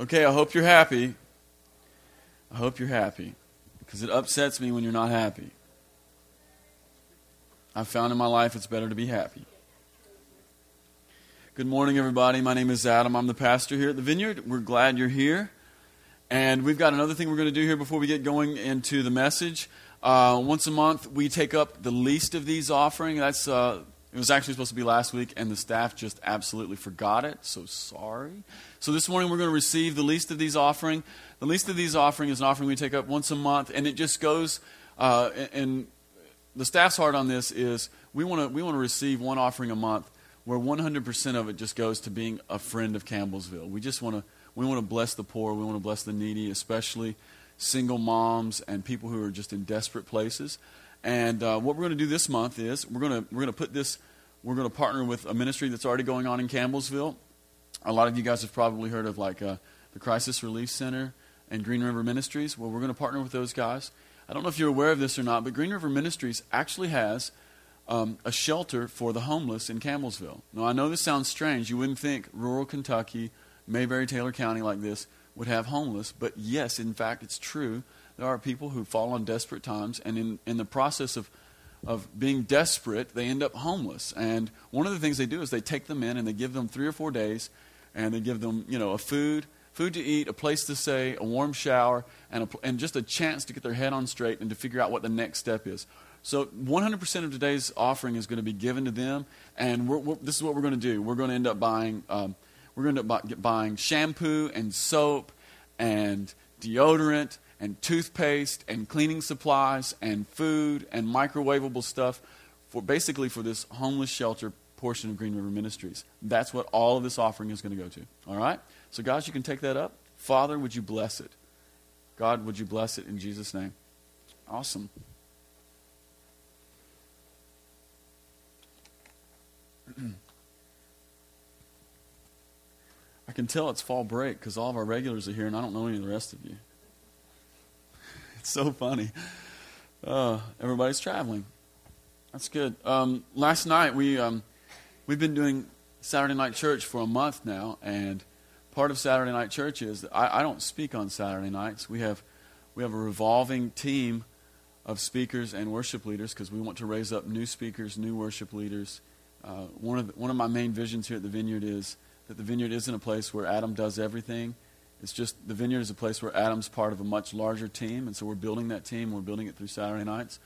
Okay, I hope you're happy. I hope you're happy because it upsets me when you're not happy. I've found in my life it's better to be happy. Good morning, everybody. My name is Adam. I'm the pastor here at the Vineyard. We're glad you're here. And we've got another thing we're going to do here before we get going into the message. Uh, once a month, we take up the least of these offering. That's uh, it was actually supposed to be last week, and the staff just absolutely forgot it. So sorry. So this morning we're going to receive the least of these offering. The least of these offering is an offering we take up once a month, and it just goes. Uh, and the staff's heart on this is we want to we want to receive one offering a month, where 100% of it just goes to being a friend of Campbellsville. We just want to we want to bless the poor. We want to bless the needy, especially single moms and people who are just in desperate places. And uh, what we're going to do this month is we're going to we're going to put this we're going to partner with a ministry that's already going on in Campbellsville. A lot of you guys have probably heard of like uh, the Crisis Relief Center and Green River Ministries. Well, we're going to partner with those guys. I don't know if you're aware of this or not, but Green River Ministries actually has um, a shelter for the homeless in Campbellsville. Now, I know this sounds strange. You wouldn't think rural Kentucky, Mayberry, Taylor County like this would have homeless, but yes, in fact, it's true there are people who fall on desperate times, and in, in the process of, of being desperate, they end up homeless. And one of the things they do is they take them in and they give them three or four days, and they give them, you know, a food, food to eat, a place to stay, a warm shower, and, a, and just a chance to get their head on straight and to figure out what the next step is. So 100% of today's offering is going to be given to them, and we're, we're, this is what we're going to do. We're going to end up buying, um, we're going to end up buying shampoo and soap and deodorant and toothpaste and cleaning supplies and food and microwavable stuff for basically for this homeless shelter portion of Green River Ministries. That's what all of this offering is going to go to. All right? So, guys, you can take that up. Father, would you bless it? God, would you bless it in Jesus' name? Awesome. I can tell it's fall break because all of our regulars are here and I don't know any of the rest of you. It's so funny. Uh, everybody's traveling. That's good. Um, last night we um, we've been doing Saturday night church for a month now, and part of Saturday night church is I, I don't speak on Saturday nights. We have we have a revolving team of speakers and worship leaders because we want to raise up new speakers, new worship leaders. Uh, one of the, one of my main visions here at the Vineyard is that the Vineyard isn't a place where Adam does everything it's just the vineyard is a place where Adam's part of a much larger team, and so we're building that team. We're building it through Saturday nights.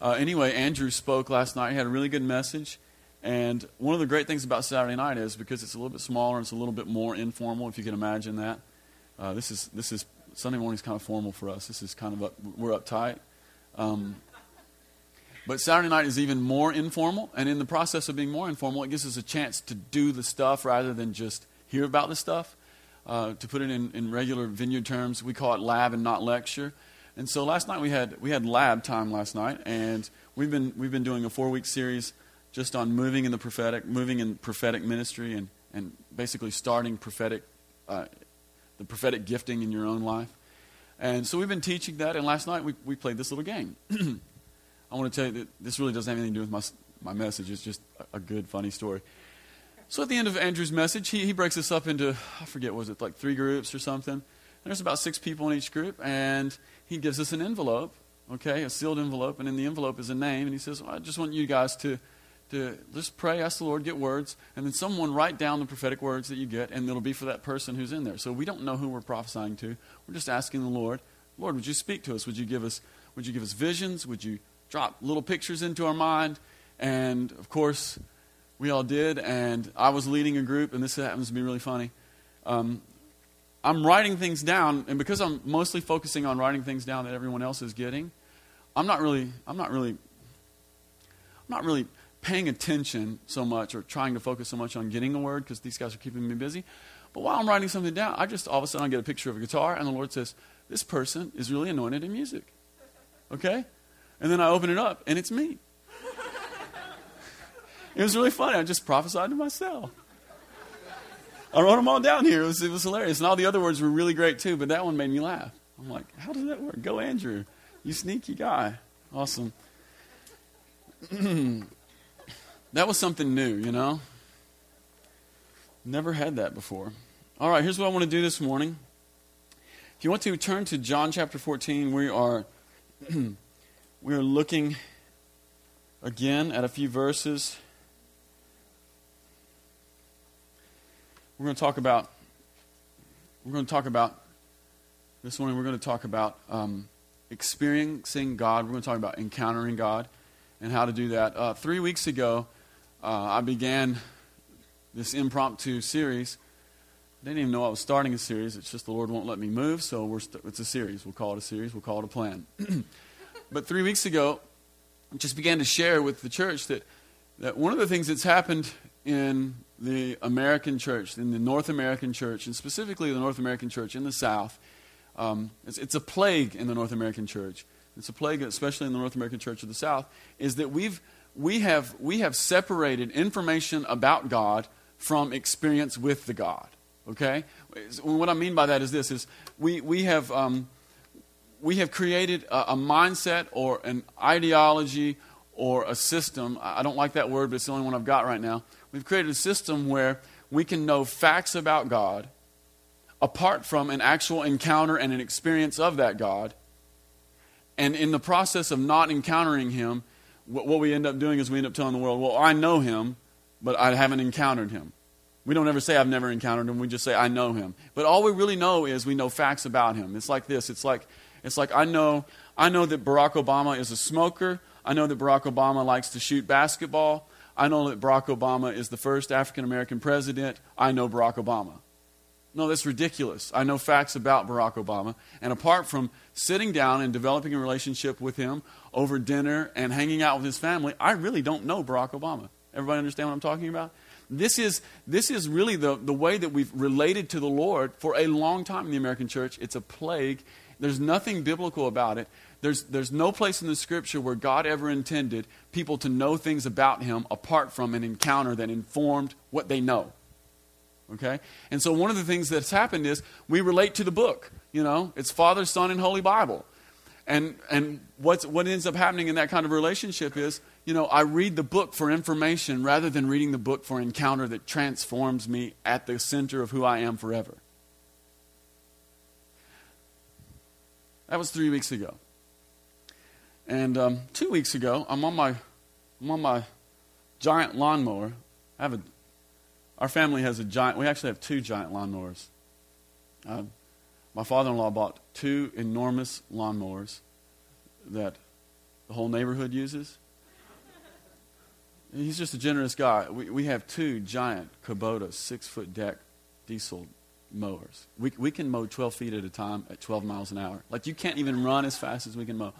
Uh, anyway, Andrew spoke last night. He had a really good message. And one of the great things about Saturday night is because it's a little bit smaller it's a little bit more informal, if you can imagine that. Uh, this is this is Sunday morning is kind of formal for us. This is kind of up, we're uptight. Um, but Saturday night is even more informal, and in the process of being more informal, it gives us a chance to do the stuff rather than just hear about the stuff. Uh, to put it in, in regular vineyard terms, we call it lab and not lecture. And so last night we had we had lab time last night, and we've been we've been doing a four week series just on moving in the prophetic, moving in prophetic ministry, and and basically starting prophetic, uh, the prophetic gifting in your own life. And so we've been teaching that, and last night we, we played this little game. I want to tell you that this really doesn't have anything to do with my, my message. It's just a, a good, funny story. So at the end of Andrew's message, he, he breaks this up into, I forget, was it like three groups or something? And there's about six people in each group, and he gives us an envelope, okay, a sealed envelope, and in the envelope is a name, and he says, well, I just want you guys to, to just pray, ask the Lord, get words, and then someone write down the prophetic words that you get, and it'll be for that person who's in there. So we don't know who we're prophesying to. We're just asking the Lord, Lord, would you speak to us? Would you give us, would you give us visions? Would you drop little pictures into our mind? And of course, we all did, and I was leading a group, and this happens to be really funny. Um, I'm writing things down, and because I'm mostly focusing on writing things down that everyone else is getting, I'm not really, I'm not really, I'm not really paying attention so much or trying to focus so much on getting a word because these guys are keeping me busy. But while I'm writing something down, I just all of a sudden I get a picture of a guitar, and the Lord says, "This person is really anointed in music." Okay, and then I open it up, and it's me. It was really funny. I just prophesied to myself. I wrote them all down here. It was, it was hilarious. And all the other words were really great too, but that one made me laugh. I'm like, how does that work? Go, Andrew. You sneaky guy. Awesome. that was something new, you know? Never had that before. All right, here's what I want to do this morning. If you want to turn to John chapter 14, we are we are looking again at a few verses. We're going to talk about we're going to talk about this morning. We're going to talk about um, experiencing God. We're going to talk about encountering God and how to do that. Uh, three weeks ago, uh, I began this impromptu series. I didn't even know I was starting a series. It's just the Lord won't let me move, so we're st- it's a series. We'll call it a series. We'll call it a plan. but three weeks ago, I just began to share with the church that, that one of the things that's happened in the American church, in the North American church, and specifically the North American church in the South, um, it's, it's a plague in the North American church. It's a plague, especially in the North American church of the South, is that we've, we, have, we have separated information about God from experience with the God. Okay? What I mean by that is this is we, we have um, we have created a, a, mindset or an ideology or a system. I don't like that word, but it's the only one I've got right now. We've created a system where we can know facts about God apart from an actual encounter and an experience of that God. And in the process of not encountering Him, what, we end up doing is we end up telling the world, well, I know Him, but I haven't encountered Him. We don't ever say, I've never encountered him. We just say, I know him. But all we really know is we know facts about him. It's like this. It's like, it's like I, know, I know that Barack Obama is a smoker. I know that Barack Obama likes to shoot basketball. I know that Barack Obama is the first African American president. I know Barack Obama. No, that's ridiculous. I know facts about Barack Obama. And apart from sitting down and developing a relationship with him over dinner and hanging out with his family, I really don't know Barack Obama. Everybody understand what I'm talking about? This is, this is really the, the way that we've related to the Lord for a long time in the American church. It's a plague. There's nothing biblical about it. There's, there's no place in the scripture where God ever intended people to know things about Him apart from an encounter that informed what they know. Okay? And so one of the things that's happened is we relate to the book. You know, it's Father, Son, and Holy Bible. And, and what's, what ends up happening in that kind of relationship is you know, I read the book for information rather than reading the book for an encounter that transforms me at the center of who I am forever. That was three weeks ago. And um, two weeks ago, I'm on my, I'm on my giant lawnmower. I have a, our family has a giant, we actually have two giant lawnmowers. Uh, my father in law bought two enormous lawnmowers that the whole neighborhood uses. He's just a generous guy. We, we have two giant Kubota six foot deck diesel mowers. We, we can mow 12 feet at a time at 12 miles an hour. Like you can't even run as fast as we can mow.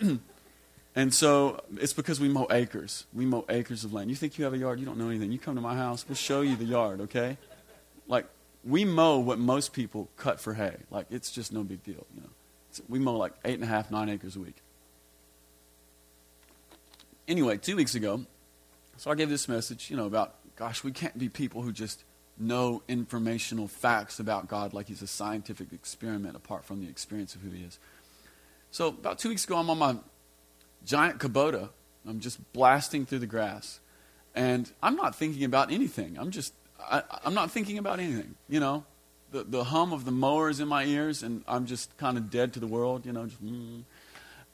and so it's because we mow acres. We mow acres of land. You think you have a yard? You don't know anything. You come to my house, we'll show you the yard, okay? Like we mow what most people cut for hay. Like it's just no big deal, you know. we mow like eight and a half, nine acres a week. Anyway, two weeks ago, so I gave this message, you know, about, gosh, we can't be people who just know informational facts about God like he's a scientific experiment apart from the experience of who he is. So about two weeks ago, I'm on my giant Kubota. I'm just blasting through the grass. And I'm not thinking about anything. I'm just, I, am not thinking about anything, you know. The, the hum of the mower is in my ears, and I'm just kind of dead to the world, you know. Just, mm.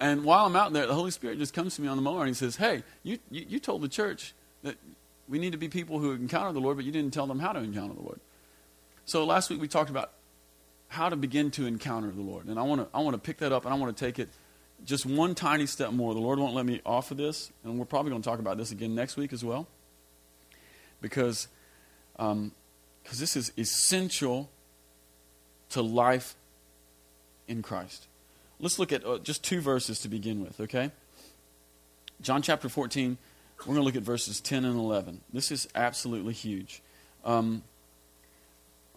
And while I'm out there, the Holy Spirit just comes to me on the mower and he says, Hey, you, you, you told the church that we need to be people who encounter the Lord, but you didn't tell them how to encounter the Lord. So last week we talked about how to begin to encounter the Lord. And I want to I want to pick that up and I want to take it just one tiny step more. The Lord won't let me off of this, and we're probably going to talk about this again next week as well, because um, because this is essential to life in Christ. Let's look at uh, just two verses to begin with, okay? John chapter 14, we're going to look at verses 10 and 11. This is absolutely huge. Um,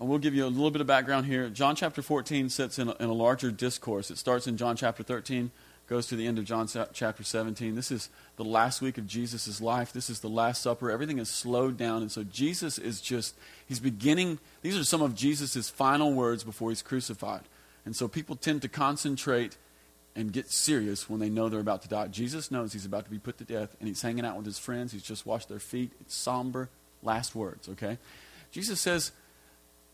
and we'll give you a little bit of background here. John chapter 14 sits in a, in a larger discourse. It starts in John chapter 13, goes to the end of John chapter 17. This is the last week of Jesus' life. This is the Last Supper. Everything is slowed down. And so Jesus is just, he's beginning, these are some of Jesus' final words before he's crucified. And so people tend to concentrate and get serious when they know they're about to die. Jesus knows he's about to be put to death, and he's hanging out with his friends. He's just washed their feet. It's somber last words, okay? Jesus says,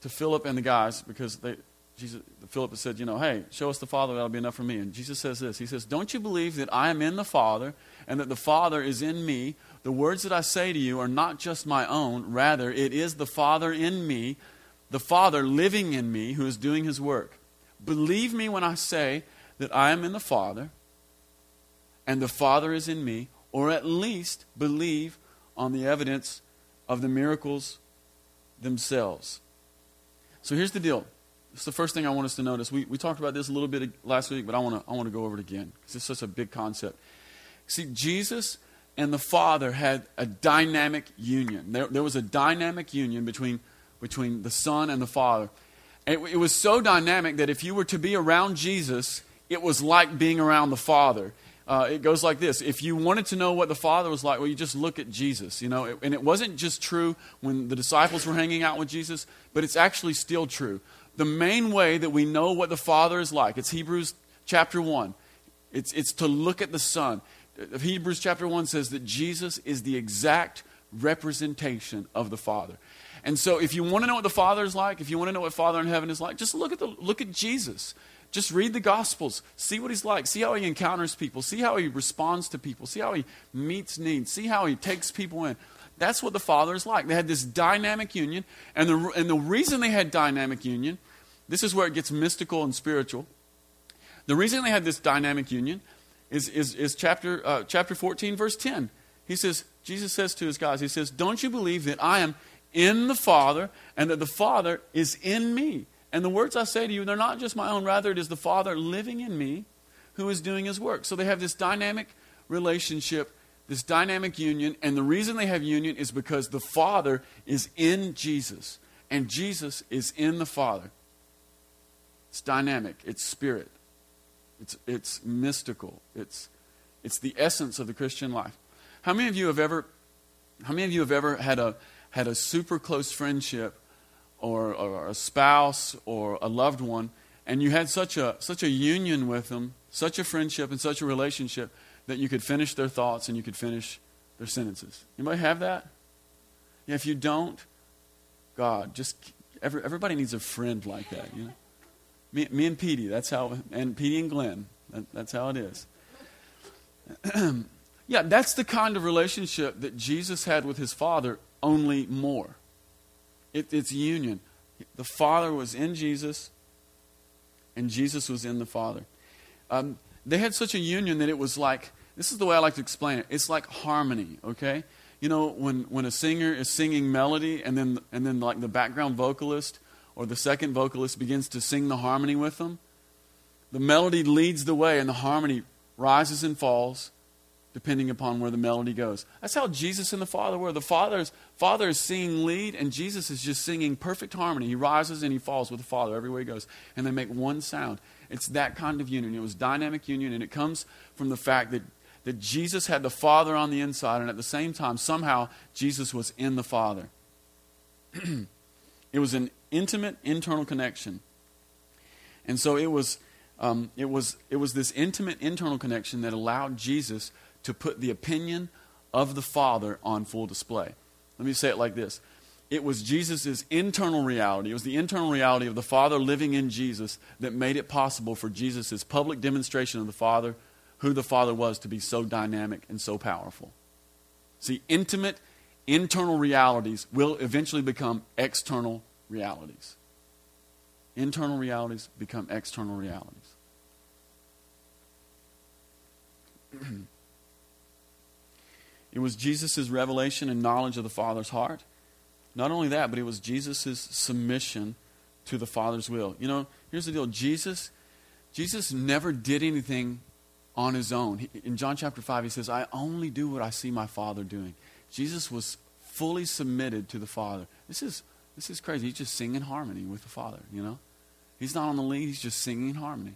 to Philip and the guys because they, Jesus, Philip said, you know, hey, show us the Father, that'll be enough for me. And Jesus says this He says, Don't you believe that I am in the Father and that the Father is in me? The words that I say to you are not just my own, rather, it is the Father in me, the Father living in me, who is doing his work. Believe me when I say that I am in the Father and the Father is in me, or at least believe on the evidence of the miracles themselves. So here's the deal. It's the first thing I want us to notice. We, we talked about this a little bit last week, but I want to I want to go over it again because it's such a big concept. See, Jesus and the Father had a dynamic union. There, there was a dynamic union between, between the Son and the Father. It, it was so dynamic that if you were to be around Jesus, it was like being around the Father. Uh, it goes like this. If you wanted to know what the father was like well you just look at jesus you know? And it wasn't just true when the disciples were hanging out with jesus but it's actually still true. The main way that we know what the father is like it's hebrews chapter 1 it's, it's to look at the son. Hebrews chapter 1 says that jesus is the exact representation of the father. And so if you want to know what the father is like if you want to know what father in heaven is like just look at the look at jesus just read the Gospels. See what he's like. See how he encounters people. See how he responds to people. See how he meets needs. See how he takes people in. That's what the Father is like. They had this dynamic union. And the, and the reason they had dynamic union, this is where it gets mystical and spiritual. The reason they had this dynamic union is, is, is chapter, uh, chapter 14, verse 10. He says, Jesus says to his guys, He says, Don't you believe that I am in the Father and that the Father is in me? And the words I say to you, they're not just my own, rather, it is the Father living in me who is doing his work. So they have this dynamic relationship, this dynamic union. And the reason they have union is because the Father is in Jesus, and Jesus is in the Father. It's dynamic, it's spirit, it's, it's mystical, it's, it's the essence of the Christian life. How many of you have ever, how many of you have ever had a, had a super close friendship? Or, or a spouse or a loved one, and you had such a, such a union with them, such a friendship and such a relationship that you could finish their thoughts and you could finish their sentences. Anybody have that? Yeah, if you don't, God, just every, everybody needs a friend like that. You know, me, me and Petey, that's how, and Petey and Glenn, that, that's how it is. yeah, that's the kind of relationship that Jesus had with his Father, only more. It, it's union. The Father was in Jesus, and Jesus was in the Father. Um, they had such a union that it was like this is the way I like to explain it. It's like harmony, okay? You know, when, when a singer is singing melody and then, and then like the background vocalist or the second vocalist begins to sing the harmony with them, the melody leads the way and the harmony rises and falls depending upon where the melody goes. That's how Jesus and the Father were. The Father's Father is singing lead, and Jesus is just singing perfect harmony. He rises and he falls with the Father everywhere he goes, and they make one sound. It's that kind of union. It was dynamic union, and it comes from the fact that, that Jesus had the Father on the inside, and at the same time, somehow, Jesus was in the Father. it was an intimate internal connection. And so it was, um, it, was, it was this intimate internal connection that allowed Jesus to put the opinion of the Father on full display. Let me say it like this it was Jesus' internal reality, it was the internal reality of the Father living in Jesus that made it possible for Jesus' public demonstration of the Father, who the Father was, to be so dynamic and so powerful. See, intimate internal realities will eventually become external realities. Internal realities become external realities. It was Jesus' revelation and knowledge of the Father's heart. Not only that, but it was Jesus' submission to the Father's will. You know, here's the deal Jesus, Jesus never did anything on his own. He, in John chapter 5, he says, I only do what I see my Father doing. Jesus was fully submitted to the Father. This is, this is crazy. He's just singing harmony with the Father, you know? He's not on the lead, he's just singing harmony.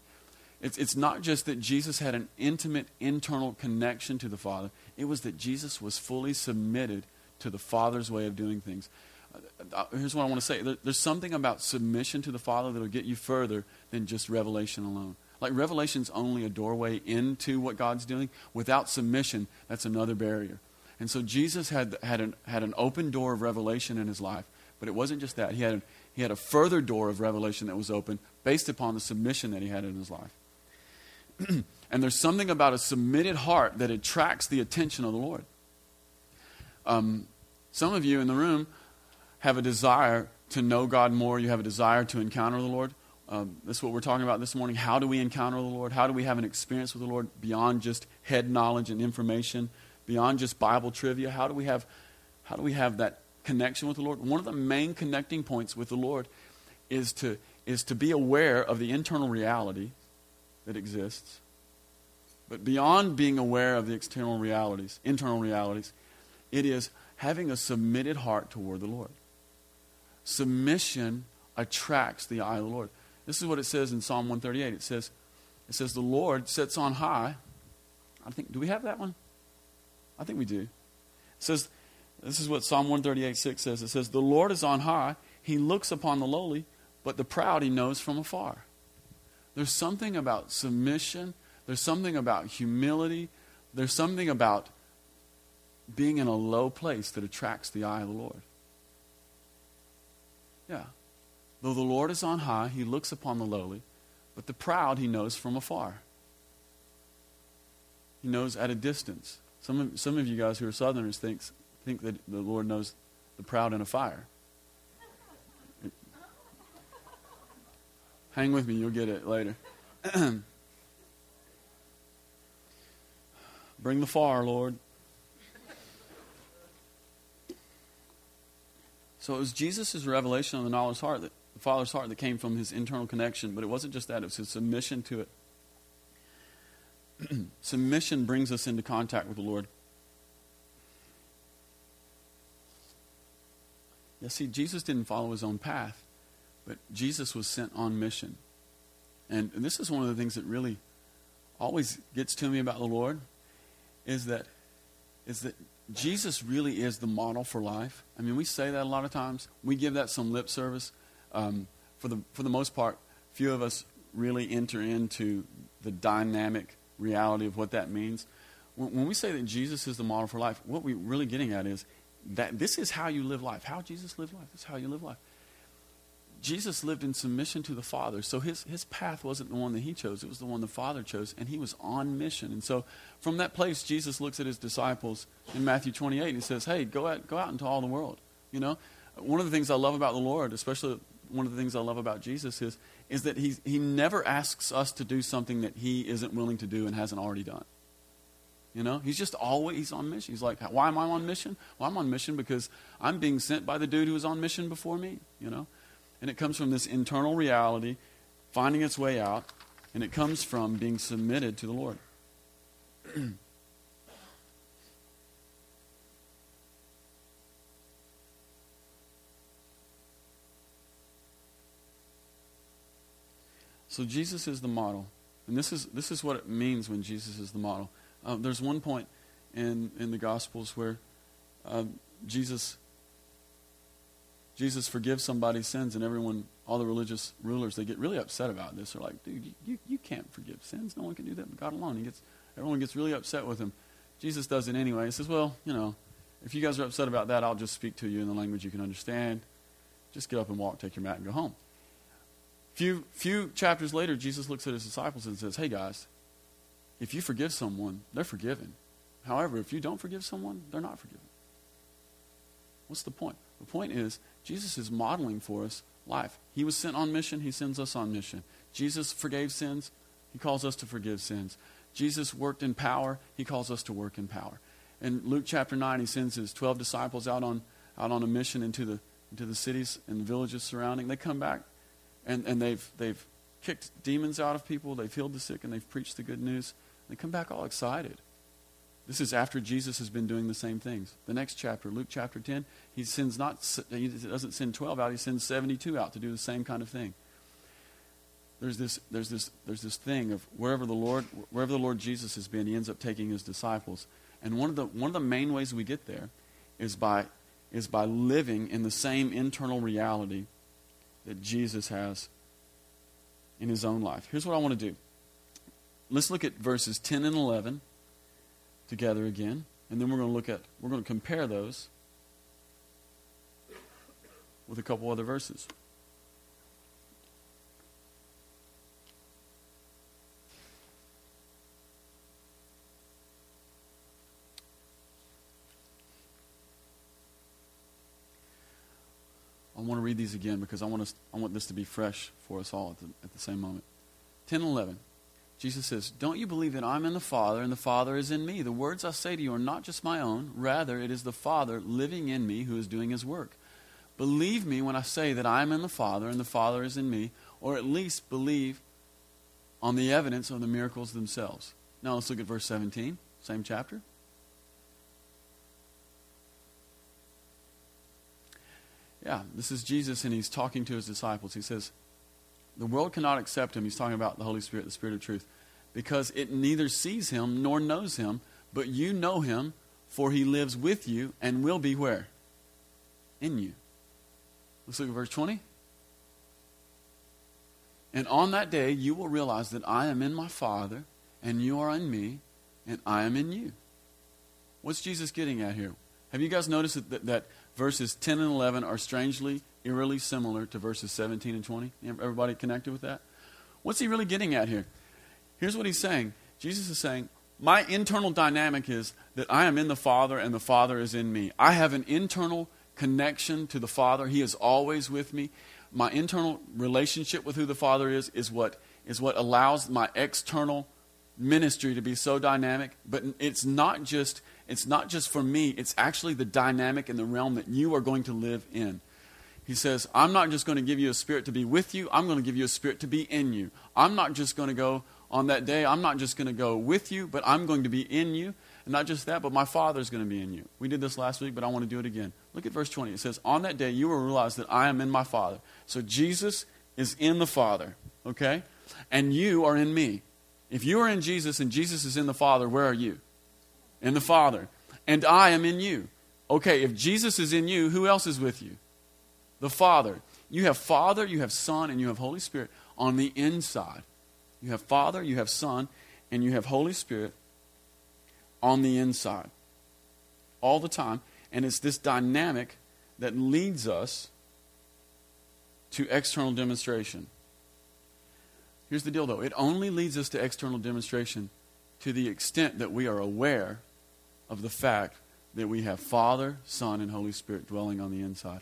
It's, it's not just that Jesus had an intimate internal connection to the Father, it was that Jesus was fully submitted to the Father's way of doing things. Uh, uh here's what I want to say there, there's something about submission to the Father that will get you further than just revelation alone. Like, revelation's only a doorway into what God's doing. Without submission, that's another barrier. And so Jesus had, had, an, had an open door of revelation in his life. But it wasn't just that. He had, he had a further door of revelation that was open based upon the submission that he had in his life. and there's something about a submitted heart that attracts the attention of the Lord. Um, some of you in the room have a desire to know God more, you have a desire to encounter the Lord. Um, this is what we're talking about this morning. How do we encounter the Lord? How do we have an experience with the Lord beyond just head knowledge and information, beyond just Bible trivia? How do we have, how do we have that connection with the Lord? One of the main connecting points with the Lord is to, is to be aware of the internal reality that exists. But beyond being aware of the external realities, internal realities, it is having a submitted heart toward the Lord. Submission attracts the eye of the Lord. This is what it says in Psalm 138. It says, it says, The Lord sits on high. I think, do we have that one? I think we do. It says, this is what Psalm 138 6 says. It says, The Lord is on high. He looks upon the lowly, but the proud he knows from afar. There's something about submission, there's something about humility, there's something about being in a low place that attracts the eye of the Lord. Yeah. Though the Lord is on high, he looks upon the lowly, but the proud he knows from afar. He knows at a distance. Some of, some of you guys who are Southerners think, think that the Lord knows the proud in a fire. Hang with me, you'll get it later. Bring the fire, Lord. So it was Jesus' revelation of the knowledge heart that the Father's heart that came from his internal connection, but it wasn't just that, it was his submission to it. submission brings us into contact with the Lord. Yeah, see, Jesus didn't follow his own path, but Jesus was sent on mission. And, and this is one of the things that really always gets to me about the Lord is that is that Jesus really is the model for life. I mean, we say that a lot of times. We give that some lip service. Um, for the for the most part, few of us really enter into the dynamic reality of what that means. When, when we say that Jesus is the model for life, what we're really getting at is that this is how you live life. How Jesus lived life. This is how you live life. Jesus lived in submission to the Father. So his, his path wasn't the one that he chose, it was the one the Father chose, and he was on mission. And so from that place, Jesus looks at his disciples in Matthew 28 and he says, Hey, go out, go out into all the world. You know, one of the things I love about the Lord, especially one of the things I love about Jesus, is, is that he, he never asks us to do something that he isn't willing to do and hasn't already done. You know, he's just always on mission. He's like, why am I on mission? Well, I'm on mission because I'm being sent by the dude who was on mission before me, you know? And it comes from this internal reality finding its way out, and it comes from being submitted to the Lord. so Jesus is the model. And this is, this is what it means when Jesus is the model. Uh, there's one point in, in the Gospels where uh, Jesus Jesus forgives somebody's sins, and everyone, all the religious rulers, they get really upset about this. They're like, dude, you, you can't forgive sins. No one can do that but God alone. He gets, everyone gets really upset with him. Jesus does it anyway. He says, well, you know, if you guys are upset about that, I'll just speak to you in the language you can understand. Just get up and walk, take your mat, and go home. Few, few chapters later, Jesus looks at his disciples and says, hey, guys, if you forgive someone, they're forgiven. However, if you don't forgive someone, they're not forgiven. What's the point? The point is, Jesus is modeling for us life. He was sent on mission, he sends us on mission. Jesus forgave sins, he calls us to forgive sins. Jesus worked in power, he calls us to work in power. In Luke chapter 9, he sends his 12 disciples out on, out on a mission into the, into the cities and villages surrounding. They come back and, and they've, they've kicked demons out of people, they've healed the sick, and they've preached the good news. They come back all excited. This is after Jesus has been doing the same things. The next chapter, Luke chapter 10, he sends not he doesn't send 12 out, he sends 72 out to do the same kind of thing. There's this there's this there's this thing of wherever the Lord wherever the Lord Jesus has been, he ends up taking his disciples. And one of the one of the main ways we get there is by is by living in the same internal reality that Jesus has in his own life. Here's what I want to do. Let's look at verses 10 and 11 together again, and then we're going to look at, we're going to compare those with a couple other verses. I want to read these again because I want, us, I want this to be fresh for us all at the, at the same moment. 10 and 11. Jesus says, Don't you believe that I'm in the Father and the Father is in me? The words I say to you are not just my own. Rather, it is the Father living in me who is doing his work. Believe me when I say that I am in the Father and the Father is in me, or at least believe on the evidence of the miracles themselves. Now let's look at verse 17, same chapter. Yeah, this is Jesus, and he's talking to his disciples. He says, The world cannot accept him. He's talking about the Holy Spirit, the Spirit of truth, because it neither sees him nor knows him, but you know him, for he lives with you and will be where? In you. Let's look at verse 20. And on that day, you will realize that I am in my Father, and you are in me, and I am in you. What's Jesus getting at here? Have you guys noticed that, that verses 10 and 11 are strangely, eerily similar to verses 17 and 20? Everybody connected with that? What's he really getting at here? Here's what he's saying Jesus is saying, My internal dynamic is that I am in the Father and the Father is in me. I have an internal connection to the Father. He is always with me. My internal relationship with who the Father is is what, is what allows my external ministry to be so dynamic. But it's not just it's not just for me, it's actually the dynamic in the realm that you are going to live in. He says, I'm not just going to give you a spirit to be with you, I'm going to give you a spirit to be in you. I'm not just going to go on that day, I'm not just going to go with you, but I'm going to be in you. And not just that, but my Father's going to be in you. We did this last week, but I want to do it again. Look at verse 20. It says, On that day you will realize that I am in my Father. So Jesus is in the Father, okay? And you are in me. If you are in Jesus and Jesus is in the Father, where are you? in the Father, and I am in you. Okay, if Jesus is in you, who else is with you? The Father. You have Father, you have Son, and you have Holy Spirit on the inside. You have Father, you have Son, and you have Holy Spirit on the inside. All the time. And it's this dynamic that leads us to external demonstration. Here's the deal, though it only leads us to external demonstration to the extent that we are aware of the fact that we have Father, Son, and Holy Spirit dwelling on the inside.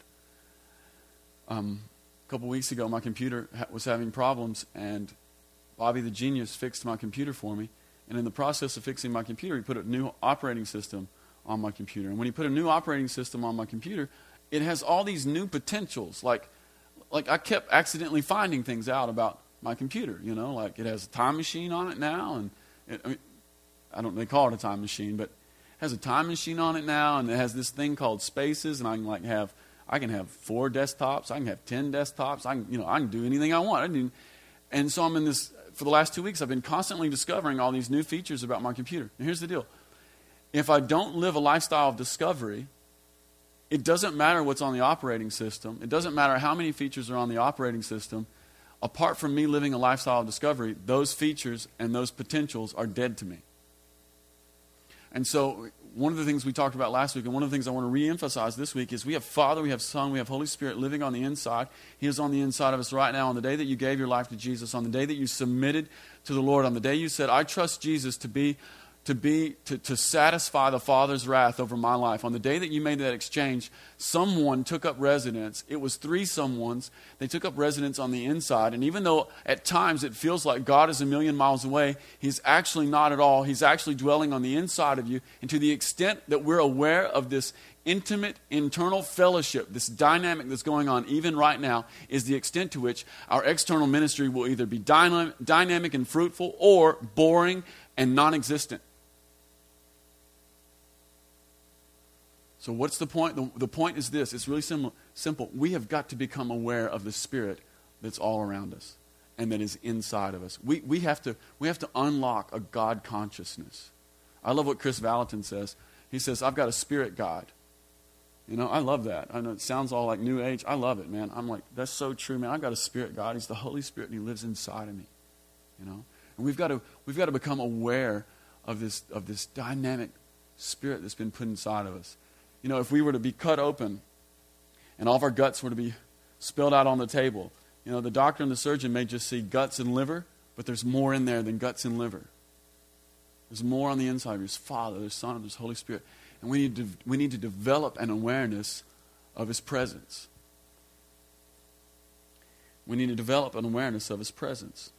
Um, a couple weeks ago, my computer ha- was having problems, and Bobby the genius fixed my computer for me. And in the process of fixing my computer, he put a new operating system on my computer. And when he put a new operating system on my computer, it has all these new potentials. Like, like I kept accidentally finding things out about my computer. You know, like it has a time machine on it now, and it, I, mean, I don't. They call it a time machine, but it has a time machine on it now, and it has this thing called Spaces, and I can like have I can have four desktops, I can have ten desktops, I can you know I can do anything I want. I do, and so I'm in this for the last two weeks. I've been constantly discovering all these new features about my computer. And here's the deal: if I don't live a lifestyle of discovery, it doesn't matter what's on the operating system. It doesn't matter how many features are on the operating system. Apart from me living a lifestyle of discovery, those features and those potentials are dead to me. And so, one of the things we talked about last week, and one of the things I want to reemphasize this week, is we have Father, we have Son, we have Holy Spirit living on the inside. He is on the inside of us right now. On the day that you gave your life to Jesus, on the day that you submitted to the Lord, on the day you said, I trust Jesus to be to be to, to satisfy the father's wrath over my life. On the day that you made that exchange someone took up residence. It was three someones. They took up residence on the inside. And even though at times it feels like god is a million miles away he's actually not at all. He's actually dwelling on the inside of you. And to the extent that we're aware of this intimate internal fellowship, this dynamic that's going on even right now, is the extent to which our external ministry will either be dynamic and fruitful or boring and non So, what's the point? The, the point is this it's really sim- simple. We have got to become aware of the Spirit that's all around us and that is inside of us. We, we, have, to, we have to unlock a God consciousness. I love what Kris Vallotton says. He says, I've got a spirit God. You know, I love that. I know it sounds all like New Age. I love it, man. I'm like, that's so true, man. I've got a spirit God. He's the Holy Spirit, and He lives inside of me. You know? And we've got to, we've got to become aware of this, of this dynamic spirit that's been put inside of us you know, if we were to be cut open and all of our guts were to be spilled out on the table, you know, the doctor and the surgeon may just see guts and liver, but there's more in there than guts and liver. There's more on the inside. There's Father, there's Son, there's Holy Spirit. And we need to, we need to develop an awareness of His presence. We need to develop an awareness of His presence.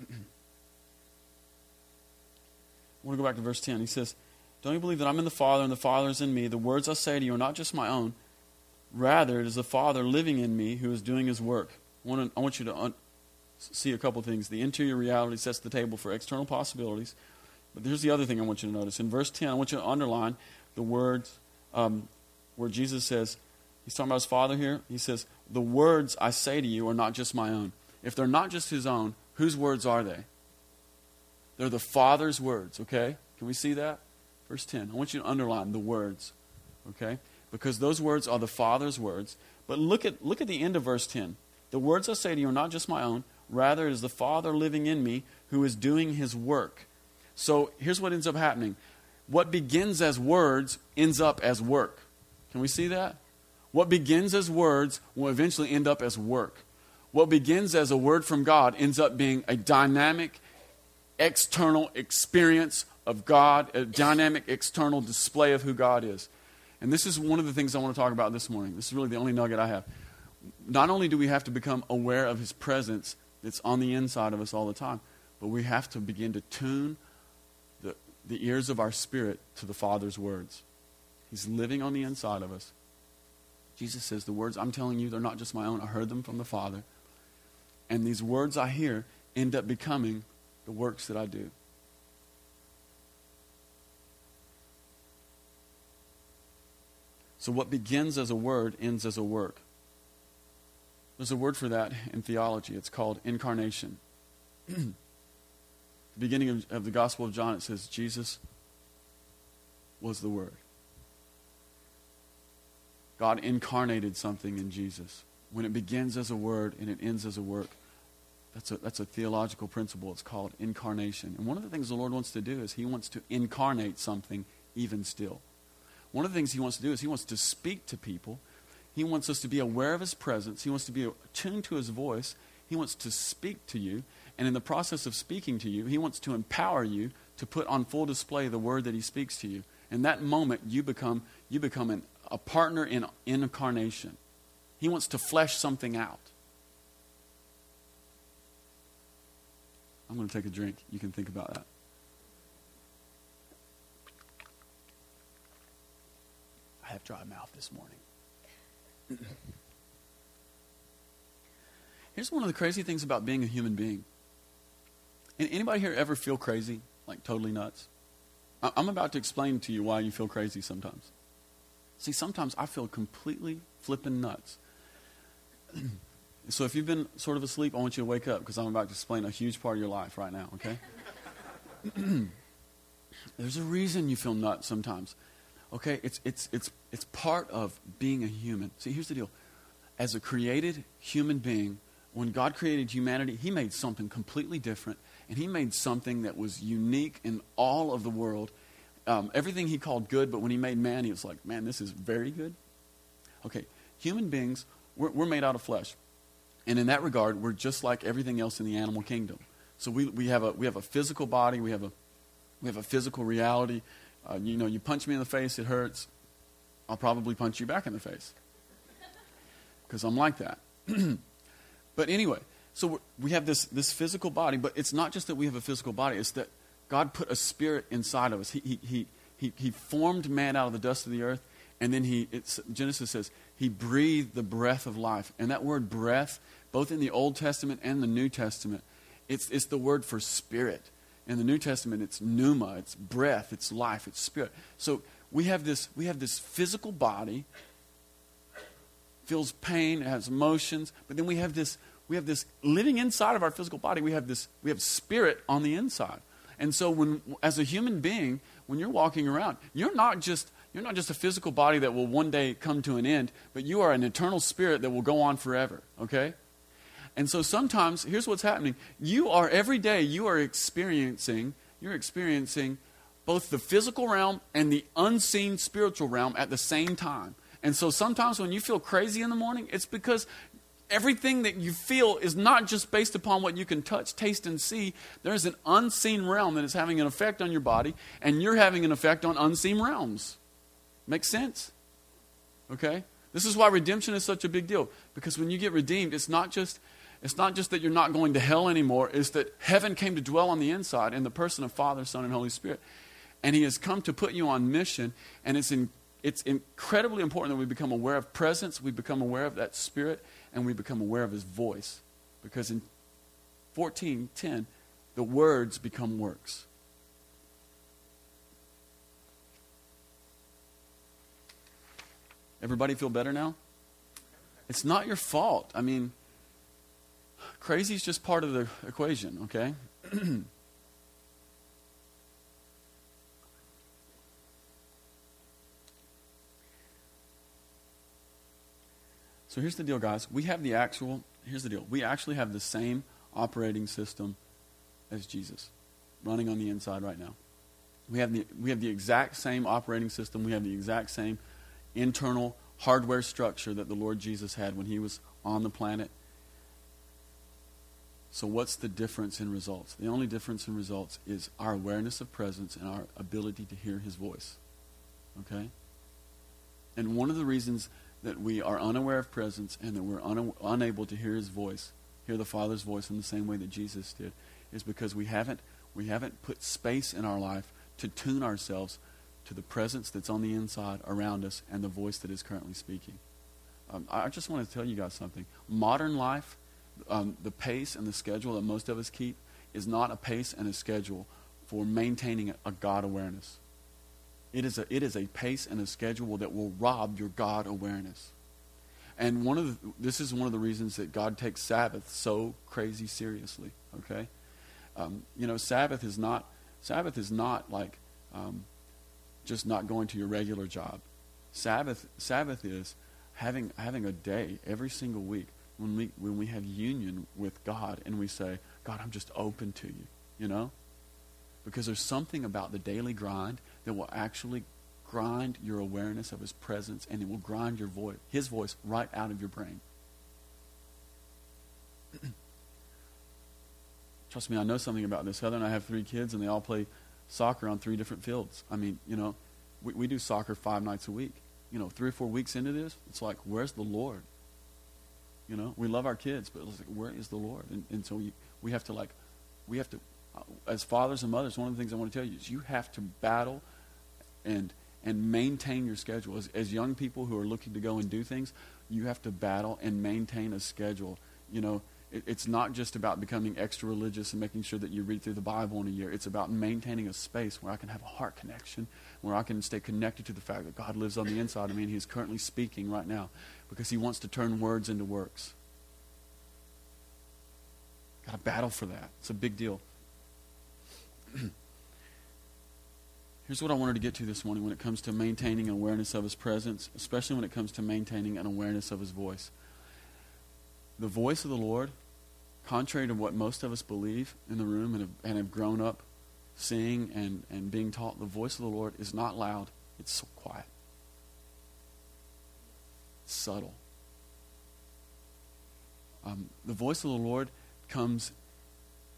I want to go back to verse 10. He says, Don't you believe that I'm in the Father and the Father is in me? The words I say to you are not just my own. Rather, it is the Father living in me who is doing his work. I want, to, I want you to un- see a couple things. The interior reality sets the table for external possibilities. But here's the other thing I want you to notice. In verse 10, I want you to underline the words um, where Jesus says, He's talking about his Father here. He says, The words I say to you are not just my own. If they're not just his own, whose words are they? They're the Father's words, okay? Can we see that? Verse 10. I want you to underline the words, okay? Because those words are the Father's words. But look at, look at the end of verse 10. The words I say to you are not just my own, rather, it is the Father living in me who is doing his work. So here's what ends up happening what begins as words ends up as work. Can we see that? What begins as words will eventually end up as work. What begins as a word from God ends up being a dynamic, external experience of God, a dynamic external display of who God is. And this is one of the things I want to talk about this morning. This is really the only nugget I have. Not only do we have to become aware of His presence that's on the inside of us all the time, but we have to begin to tune the, the ears of our spirit to the Father's words. He's living on the inside of us. Jesus says, The words I'm telling you, they're not just my own. I heard them from the Father. And these words I hear end up becoming the works that I do. So, what begins as a word ends as a work. There's a word for that in theology. It's called incarnation. the beginning of, of, the Gospel of John, it says, Jesus was the Word. God incarnated something in Jesus. When it begins as a word and it ends as a work, that's a, that's a theological principle. It's called incarnation. And one of the things the Lord wants to do is He wants to incarnate something even still. One of the things He wants to do is He wants to speak to people. He wants us to be aware of His presence. He wants to be attuned to His voice. He wants to speak to you. And in the process of speaking to you, He wants to empower you to put on full display the word that He speaks to you. In that moment, you become, you become an, a partner in incarnation. He wants to flesh something out. I'm going to take a drink. You can think about that. I have dry mouth this morning. Here's one of the crazy things about being a human being. Anybody here ever feel crazy, like totally nuts? I'm about to explain to you why you feel crazy sometimes. See, sometimes I feel completely flipping nuts. So if you've been sort of asleep, I want you to wake up because I'm about to explain a huge part of your life right now, okay? There's a reason you feel nuts sometimes. Okay? It's, it's, it's, it's part of being a human. See, here's the deal. As a created human being, when God created humanity, He made something completely different, and He made something that was unique in all of the world. Um, everything He called good, but when He made man, He was like, man, this is very good. Okay, human beings, we're, we're made out of flesh. And in that regard, we're just like everything else in the animal kingdom. So we, we, have, a, we have a physical body, we have a, we have a physical reality. Uh, you know, you punch me in the face, it hurts. I'll probably punch you back in the face because I'm like that. but anyway, so we have this, this physical body, but it's not just that we have a physical body, it's that God put a spirit inside of us. He, he, he, he, he formed man out of the dust of the earth, and then he, Genesis says, he breathed the breath of life. And that word breath, both in the Old Testament and the New Testament, it's, it's the word for spirit. In the New Testament, it's pneuma, it's breath, it's life, it's spirit. So we have this, we have this physical body, feels pain, it has emotions, but then we have this, we have this living inside of our physical body, we have this, we have spirit on the inside. And so when as a human being, when you're walking around, you're not just you're not just a physical body that will one day come to an end, but you are an eternal spirit that will go on forever, okay? And so sometimes, here's what's happening. You are, every day, you are experiencing, you're experiencing both the physical realm and the unseen spiritual realm at the same time. And so sometimes when you feel crazy in the morning, it's because everything that you feel is not just based upon what you can touch, taste, and see. There's an unseen realm that is having an effect on your body, and you're having an effect on unseen realms. Make sense? Okay? This is why redemption is such a big deal. Because when you get redeemed, it's not just it's not just that you're not going to hell anymore, it's that heaven came to dwell on the inside in the person of Father, Son, and Holy Spirit. And He has come to put you on mission, and it's, in, it's incredibly important that we become aware of presence, we become aware of that Spirit, and we become aware of His voice. Because in 14:10, the words become works. Everybody feel better now? It's not your fault. I mean, crazy is just part of the equation, okay? so here's the deal, guys. We have the actual, here's the deal. We actually have the same operating system as Jesus running on the inside right now. We have the, we have the exact same operating system. We have the exact same internal hardware structure that the Lord Jesus had when he was on the planet. So, what's the difference in results? The only difference in results is our awareness of presence and our ability to hear his voice. Okay? And one of the reasons that we are unaware of presence and that we're una- unable to hear his voice, hear the Father's voice in the same way that Jesus did, is because we haven't, we haven't put space in our life to tune ourselves to the presence that's on the inside around us and the voice that is currently speaking. Um, I just want to tell you guys something. Modern life, um, the pace and the schedule that most of us keep, is not a pace and a schedule for maintaining a God awareness. It is a, it is a pace and a schedule that will rob your God awareness. And one of the, this is one of the reasons that God takes Sabbath so crazy seriously. Okay, um, you know, Sabbath is not Sabbath is not like um, just not going to your regular job. Sabbath, Sabbath is having, having a day every single week when we, when we have union with God and we say, God, I'm just open to you, you know? Because there's something about the daily grind that will actually grind your awareness of his presence and it will grind your voice, his voice right out of your brain. Trust me, I know something about this. Heather and I have three kids, and they all play soccer on three different fields. I mean, you know, we, we do soccer five nights a week. You know, three or four weeks into this, it's like, where's the Lord? You know, we love our kids, but it's like, where is the Lord? And, and so we, we have to, like, we have to, uh, as fathers and mothers, one of the things I want to tell you is you have to battle and and maintain your schedule. As, as young people who are looking to go and do things, you have to battle and maintain a schedule. You know, it, it's not just about becoming extra religious and making sure that you read through the Bible in a year. It's about maintaining a space where I can have a heart connection, where I can stay connected to the fact that God lives on the inside of me and He is currently speaking right now because He wants to turn words into works. Got to battle for that. It's a big deal. Here's what I wanted to get to this morning when it comes to maintaining an awareness of His presence, especially when it comes to maintaining an awareness of His voice. The voice of the Lord contrary to what most of us believe in the room and have, and have grown up seeing and, and being taught, the voice of the Lord is not loud, it's so quiet, subtle. Um, the voice of the Lord comes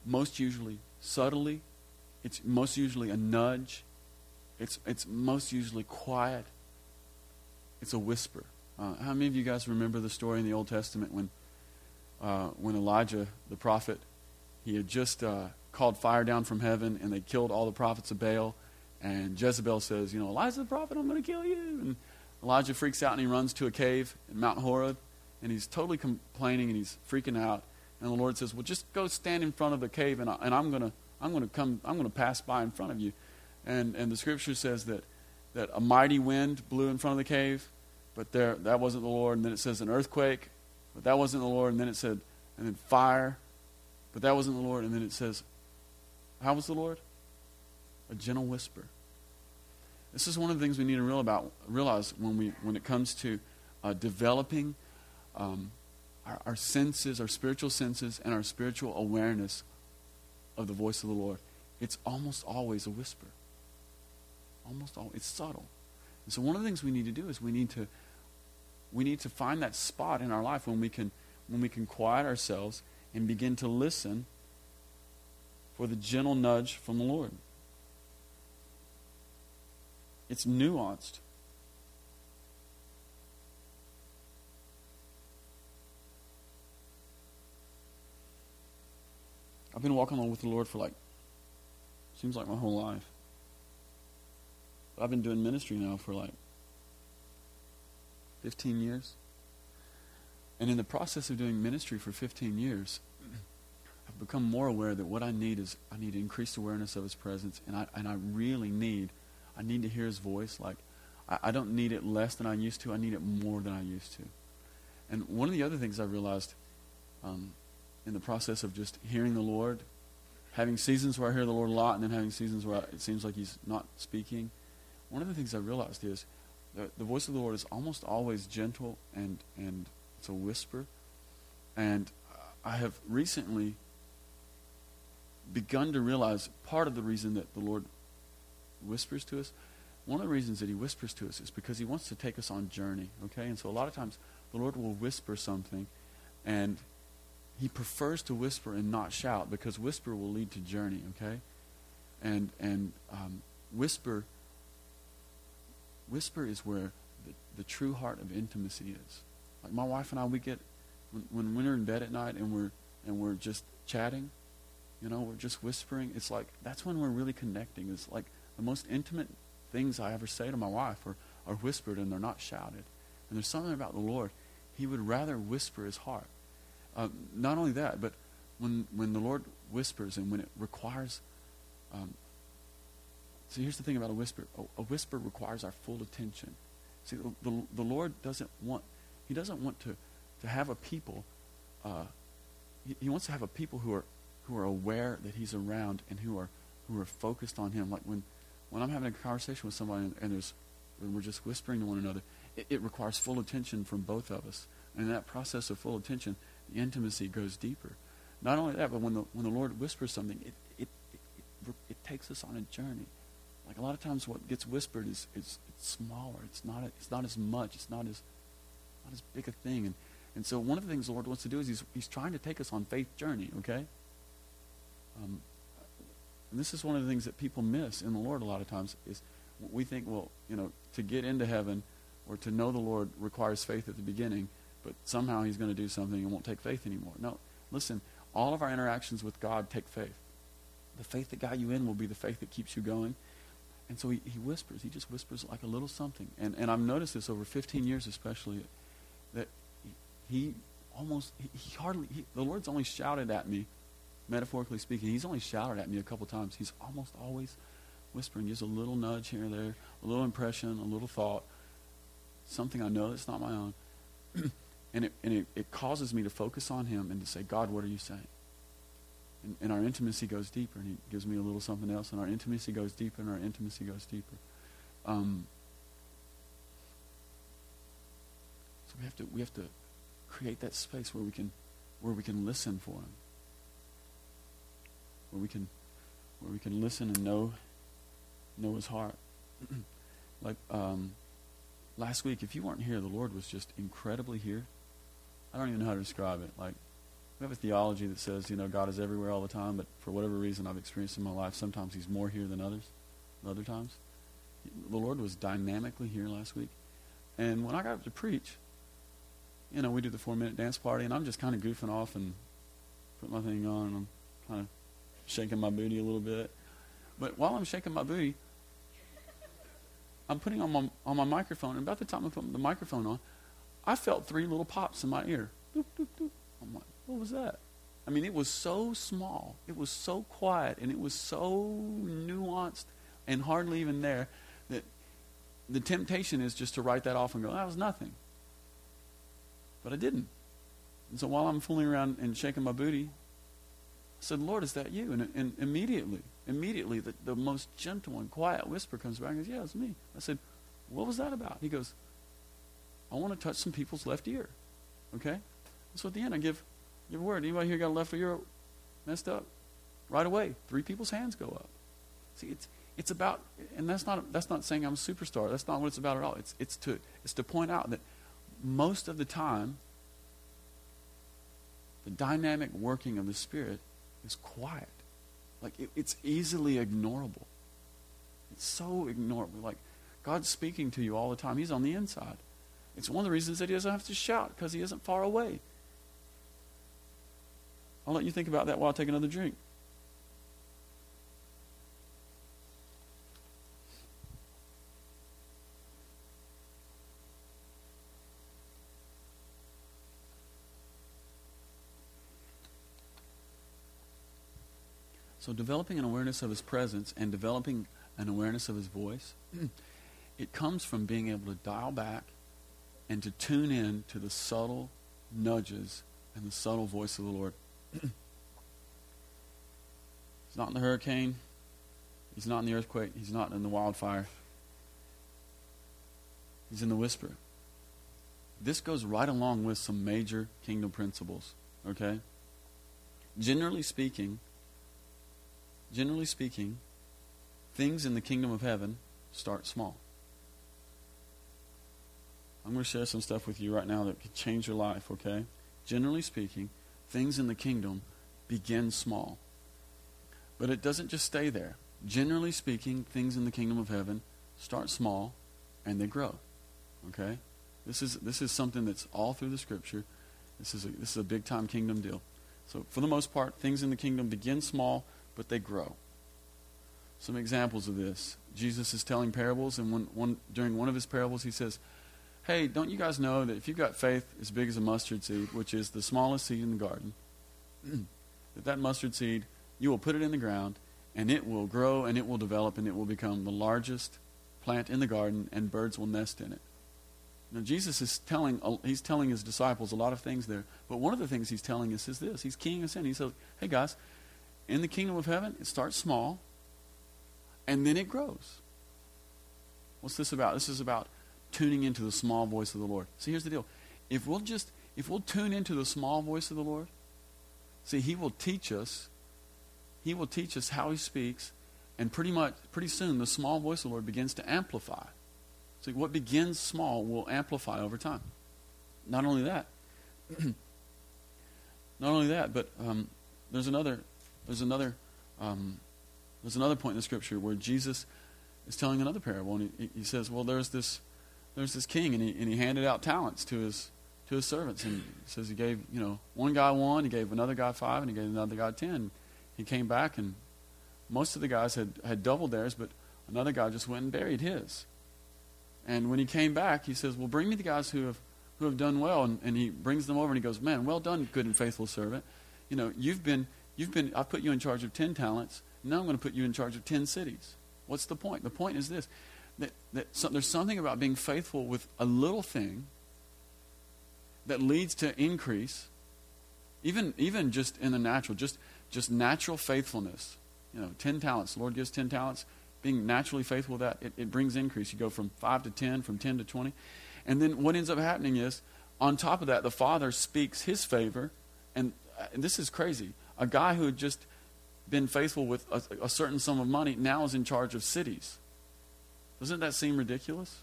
most usually subtly, it's most usually a nudge, it's, it's most usually quiet, it's a whisper. Uh, how many of you guys remember the story in the Old Testament when? Uh, when Elijah, the prophet, he had just uh, called fire down from heaven and they killed all the prophets of Baal. And Jezebel says, You know, Elijah the prophet, I'm going to kill you. And Elijah freaks out and he runs to a cave in Mount Horeb and he's totally complaining and he's freaking out. And the Lord says, Well, just go stand in front of the cave and, I, and I'm going to. I'm going to come. I'm going to pass by in front of you, and and the scripture says that that a mighty wind blew in front of the cave, but there that wasn't the Lord. And then it says an earthquake, but that wasn't the Lord. And then it said, and then fire, but that wasn't the Lord. And then it says, how was the Lord? A gentle whisper. This is one of the things we need to real about, realize when, we, when it comes to uh, developing um, our, our senses, our spiritual senses, and our spiritual awareness of the voice of the Lord. It's almost always a whisper. Almost always. It's subtle. And so one of the things we need to do is we need to we need to find that spot in our life when we can when we can quiet ourselves and begin to listen for the gentle nudge from the Lord. It's nuanced. I've been walking along with the Lord for like seems like my whole life. I've been doing ministry now for like 15 years. And in the process of doing ministry for 15 years, I've become more aware that what I need is I need increased awareness of His presence, and I and I really need I need to hear His voice. Like I, I don't need it less than I used to. I need it more than I used to. And one of the other things I realized um, in the process of just hearing the Lord, having seasons where I hear the Lord a lot, and then having seasons where I, it seems like He's not speaking. One of the things I realized is the, the voice of the Lord is almost always gentle and and it's a whisper. And I have recently begun to realize part of the reason that the Lord whispers to us, one of the reasons that he whispers to us is because he wants to take us on journey, okay? And so a lot of times the Lord will whisper something and he prefers to whisper and not shout because whisper will lead to journey, okay? And and um, whisper whisper is where the, the true heart of intimacy is. Like my wife and I, we get when, when we're in bed at night and we're and we're just chatting, you know, we're just whispering. It's like that's when we're really connecting. It's like the most intimate things I ever say to my wife are, are whispered and they're not shouted. And there's something about the Lord. He would rather whisper his heart. Uh, not only that, but when when the Lord whispers and when it requires. Um, so here's the thing about a whisper. A, a whisper requires our full attention. See, the, the, the Lord doesn't want he doesn't want to, to have a people. Uh, he, he wants to have a people who are who are aware that He's around and who are who are focused on Him. Like when when I'm having a conversation with somebody and, and there's and we're just whispering to one another, it, it requires full attention from both of us. And in that process of full attention, the intimacy goes deeper. Not only that, but when the when the Lord whispers something, it it, it, it, it takes us on a journey. Like a lot of times, what gets whispered is, it's smaller. It's not it's not as much. It's not as not as big a thing. And, and so one of the things the Lord wants to do is he's, he's trying to take us on faith journey, okay? Um, and this is one of the things that people miss in the Lord a lot of times is we think, well, you know, to get into heaven or to know the Lord requires faith at the beginning, but somehow he's going to do something and won't take faith anymore. No, listen, all of our interactions with God take faith. The faith that got you in will be the faith that keeps you going. And so he, he whispers. He just whispers like a little something. And, and I've noticed this over 15 years especially that he almost, he, he hardly, he, the Lord's only shouted at me, metaphorically speaking, he's only shouted at me a couple times. He's almost always whispering, just a little nudge here and there, a little impression, a little thought, something I know that's not my own. and it, and it, it causes me to focus on him and to say, God, what are you saying? And, and, our intimacy goes deeper, and he gives me a little something else, and our intimacy goes deeper, and our intimacy goes deeper. Um, So we have to we have to create that space where we can where we can listen for him. Where we can where we can listen and know know his heart. like um, last week, if you weren't here, the Lord was just incredibly here. I don't even know how to describe it. Like we have a theology that says, you know, God is everywhere all the time, but for whatever reason I've experienced in my life, sometimes He's more here than others. Other times, the Lord was dynamically here last week, and when I got up to preach, you know, we do the four minute dance party, and I'm just kind of goofing off and put my thing on, and I'm kind of shaking my booty a little bit. But while I'm shaking my booty, I'm putting on my on my microphone, and about the time I put the microphone on, I felt three little pops in my ear. Doop, doop, doop. What was that? I mean, it was so small, it was so quiet, and it was so nuanced and hardly even there that the temptation is just to write that off and go, that was nothing. But I didn't. And so while I'm fooling around and shaking my booty, I said, Lord, is that you? And, and immediately, immediately, the, the most gentle and quiet whisper comes back and goes, Yeah, it's me. I said, What was that about? He goes, I want to touch some people's left ear. Okay? So at the end, I give, a word. Anybody here got a left ear messed up? Right away, three people's hands go up. See, it's, it's about, and that's not, that's not saying I'm a superstar. That's not what it's about at all. It's, it's, to, it's to point out that most of the time, the dynamic working of the Spirit is quiet. Like, it, it's easily ignorable. It's so ignorable. Like, God's speaking to you all the time. He's on the inside. It's one of the reasons that He doesn't have to shout, because He isn't far away. I'll let you think about that while I take another drink. So, developing an awareness of his presence and developing an awareness of his voice, it comes from being able to dial back and to tune in to the subtle nudges and the subtle voice of the Lord. He's not in the hurricane. He's not in the earthquake. He's not in the wildfire. He's in the whisper. This goes right along with some major kingdom principles, okay? Generally speaking, generally speaking, things in the kingdom of heaven start small. I'm going to share some stuff with you right now that could change your life, okay? Generally speaking, things in the kingdom begin small. But it doesn't just stay there. Generally speaking, things in the kingdom of heaven start small and they grow. Okay? This is this is something that's all through the scripture. This is a, this is a big time kingdom deal. So for the most part, things in the kingdom begin small, but they grow. Some examples of this. Jesus is telling parables, and one, one, during one of his parables, he says, Hey, don't you guys know that if you've got faith as big as a mustard seed, which is the smallest seed in the garden, that that mustard seed, you will put it in the ground, and it will grow, and it will develop, and it will become the largest plant in the garden, and birds will nest in it. Now, Jesus is telling, uh, he's telling his disciples a lot of things there, but one of the things he's telling us is this. He's keying us in. He says, hey, guys, in the kingdom of heaven, it starts small, and then it grows. What's this about? This is about tuning into the small voice of the Lord. See, here's the deal. If we'll just, if we'll tune into the small voice of the Lord, see, He will teach us, He will teach us how He speaks, and pretty much, pretty soon, the small voice of the Lord begins to amplify. See, what begins small will amplify over time. Not only that, not only that, but um, there's another, there's another, um, there's another point in the scripture where Jesus is telling another parable, and he, he says, "Well, there's this there's this king, and he, and he handed out talents to his to his servants. And says he gave you know one guy one, he gave another guy five, and he gave another guy ten. He came back, and most of the guys had had doubled theirs, but another guy just went and buried his. And when he came back, he says, "Well, bring me the guys who have who have done well." And, and he brings them over, and he goes, "Man, well done, good and faithful servant. You know, you've been you've been I put you in charge of ten talents. Now I'm going to put you in charge of ten cities. What's the point? The point is this: that, that so, there's something about being faithful with a little thing that leads to increase, even, even just in the natural, just, just natural faithfulness. You know, 10 talents. The Lord gives 10 talents. Being naturally faithful with that, it, it brings increase. You go from 5 to 10, from 10 to 20. And then what ends up happening is, on top of that, the Father speaks His favor. And, uh, and this is crazy. A guy who had just been faithful with a, a certain sum of money now is in charge of cities. Doesn't that seem ridiculous?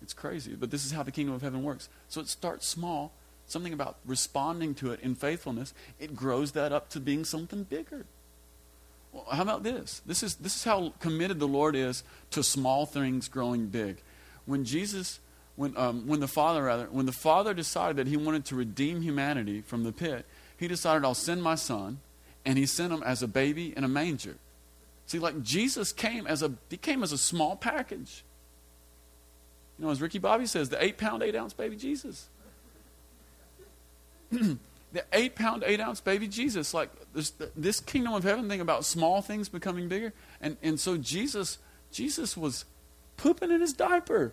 It's crazy, but this is how the kingdom of heaven works. So it starts small, something about responding to it in faithfulness, it grows that up to being something bigger. Well, how about this? This is, this is how committed the Lord is to small things growing big. When Jesus, when, um, when the Father, rather, when the Father decided that he wanted to redeem humanity from the pit, he decided, I'll send my son, and he sent him as a baby in a manger. See, like Jesus came as a he came as a small package. You know, as Ricky Bobby says, the eight pound, eight ounce baby Jesus. the eight pound, eight ounce baby Jesus. Like this, this kingdom of heaven thing about small things becoming bigger. And, and so Jesus, Jesus was pooping in his diaper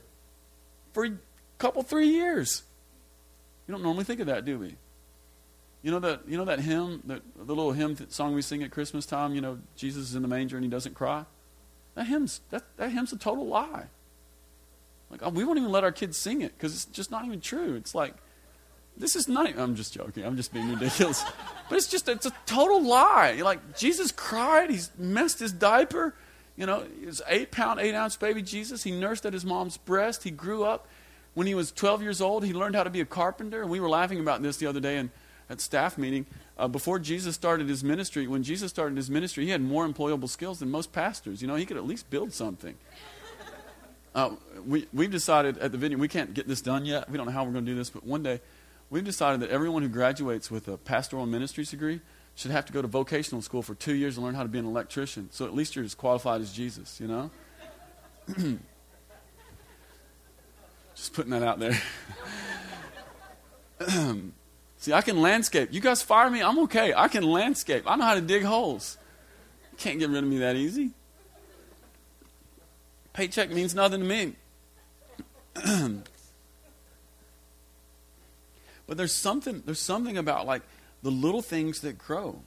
for a couple, three years. You don't normally think of that, do we? You know that you know that hymn, that the little hymn song we sing at Christmas time. You know, Jesus is in the manger and he doesn't cry. That hymn's that, that hymn's a total lie. Like oh, we won't even let our kids sing it because it's just not even true. It's like this is not. I'm just joking. I'm just being ridiculous. but it's just it's a total lie. Like Jesus cried. He's messed his diaper. You know, his eight pound, eight ounce baby Jesus. He nursed at his mom's breast. He grew up. When he was 12 years old, he learned how to be a carpenter. And we were laughing about this the other day. And at staff meeting, uh, before Jesus started his ministry, when Jesus started his ministry, he had more employable skills than most pastors. You know, he could at least build something. Uh, we, we've decided at the video, we can't get this done yet. We don't know how we're going to do this, but one day we've decided that everyone who graduates with a pastoral ministries degree should have to go to vocational school for two years and learn how to be an electrician. So at least you're as qualified as Jesus, you know? Just putting that out there. See, I can landscape. You guys fire me, I'm okay. I can landscape. I know how to dig holes. can't get rid of me that easy. Paycheck means nothing to me. but there's something there's something about like the little things that grow.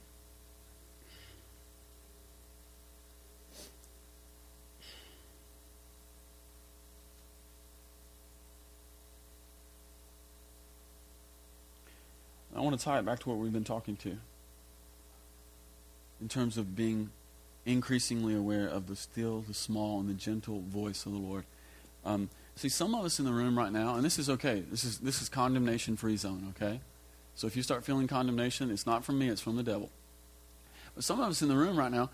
I want to tie it back to what we've been talking to in terms of being increasingly aware of the still, the small, and the gentle voice of the Lord. Um, see, some of us in the room right now, and this is okay. This is this is condemnation-free zone. Okay, so if you start feeling condemnation, it's not from me; it's from the devil. But some of us in the room right now,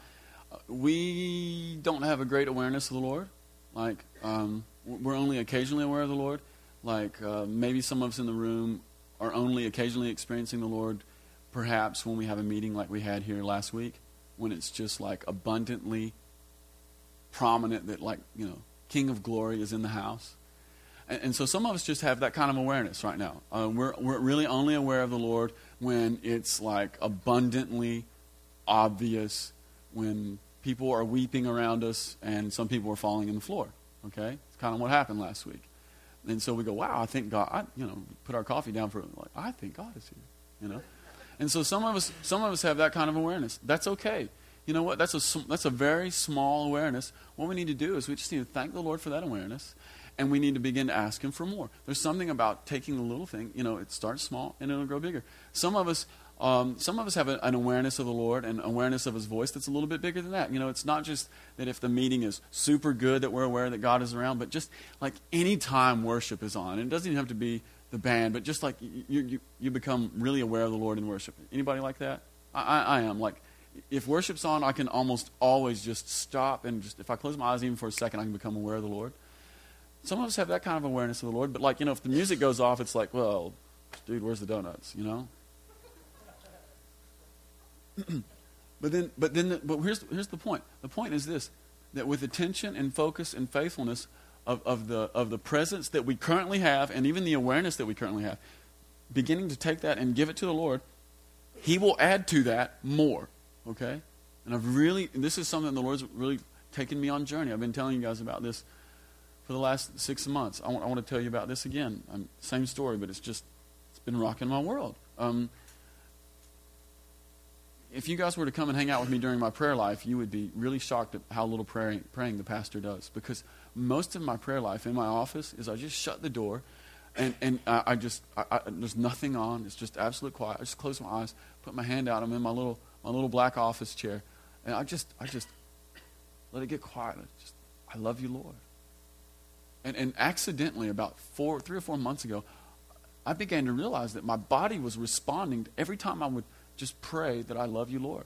uh, we don't have a great awareness of the Lord. Like um, we're only occasionally aware of the Lord. Like uh, maybe some of us in the room are only occasionally experiencing the Lord, perhaps when we have a meeting like we had here last week, when it's just like abundantly prominent that, like, you know, King of Glory is in the house. And, and so some of us just have that kind of awareness right now. Uh, we're, we're really only aware of the Lord when it's like abundantly obvious, when people are weeping around us and some people are falling in the floor. Okay? It's kind of what happened last week. And so we go, wow, I think God, I, you know, put our coffee down for, like, I think God is here, you know. And so some of us, some of us have that kind of awareness. That's okay. You know what? That's a, that's a very small awareness. What we need to do is we just need to thank the Lord for that awareness, and we need to begin to ask Him for more. There's something about taking the little thing, you know, it starts small and it'll grow bigger. Some of us, um, some of us have a, an awareness of the Lord and awareness of His voice that's a little bit bigger than that. You know, it's not just that if the meeting is super good that we're aware that God is around, but just like any time worship is on. And it doesn't even have to be the band, but just like you, you, you become really aware of the Lord in worship. Anybody like that? I, I, I am. Like, if worship's on, I can almost always just stop and just, if I close my eyes even for a second, I can become aware of the Lord. Some of us have that kind of awareness of the Lord, but like, you know, if the music goes off, it's like, well, dude, where's the donuts, you know? but then, but then, the, but here's here's the point. The point is this: that with attention and focus and faithfulness of, of the of the presence that we currently have, and even the awareness that we currently have, beginning to take that and give it to the Lord, He will add to that more. Okay, and I've really this is something the Lord's really taken me on journey. I've been telling you guys about this for the last six months. I want, I want to tell you about this again. I'm, same story, but it's just it's been rocking my world. Um, if you guys were to come and hang out with me during my prayer life, you would be really shocked at how little praying, praying the pastor does. Because most of my prayer life in my office is I just shut the door and, and I, I just, I, I, there's nothing on. It's just absolute quiet. I just close my eyes, put my hand out. I'm in my little, my little black office chair. And I just, I just let it get quiet. I just, I love you, Lord. And, and accidentally, about four, three or four months ago, I began to realize that my body was responding every time I would – just pray that I love you, Lord.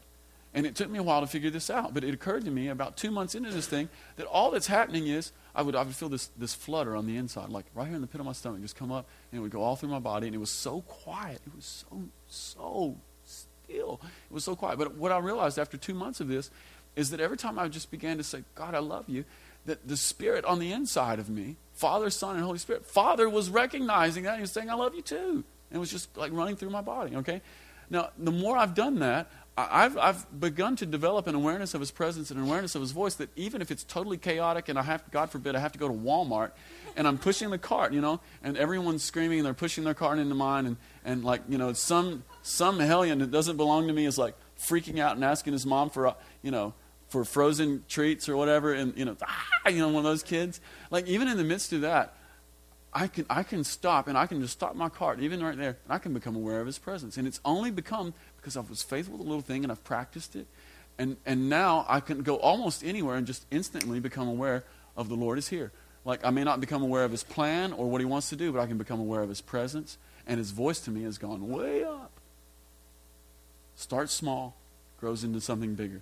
And it took me a while to figure this out, but it occurred to me about two months into this thing that all that's happening is I would, I would feel this, this flutter on the inside, like right here in the pit of my stomach, just come up, and it would go all through my body, and it was so quiet. It was so, so still. It was so quiet. But what I realized after two months of this is that every time I just began to say, God, I love you, that the Spirit on the inside of me, Father, Son, and Holy Spirit, Father was recognizing that. He was saying, I love you too. And it was just like running through my body, okay? Now, the more I've done that, I've, I've begun to develop an awareness of his presence and an awareness of his voice that even if it's totally chaotic and I have, God forbid, I have to go to Walmart and I'm pushing the cart, you know, and everyone's screaming and they're pushing their cart into mine and, and like, you know, some, some hellion that doesn't belong to me is like freaking out and asking his mom for, a, you know, for frozen treats or whatever and, you know, ah, you know, one of those kids. Like, even in the midst of that, I can, I can stop and I can just stop my cart, even right there, and I can become aware of his presence. And it's only become because I was faithful to the little thing and I've practiced it. And, and now I can go almost anywhere and just instantly become aware of the Lord is here. Like I may not become aware of his plan or what he wants to do, but I can become aware of his presence. And his voice to me has gone way up. Starts small, grows into something bigger.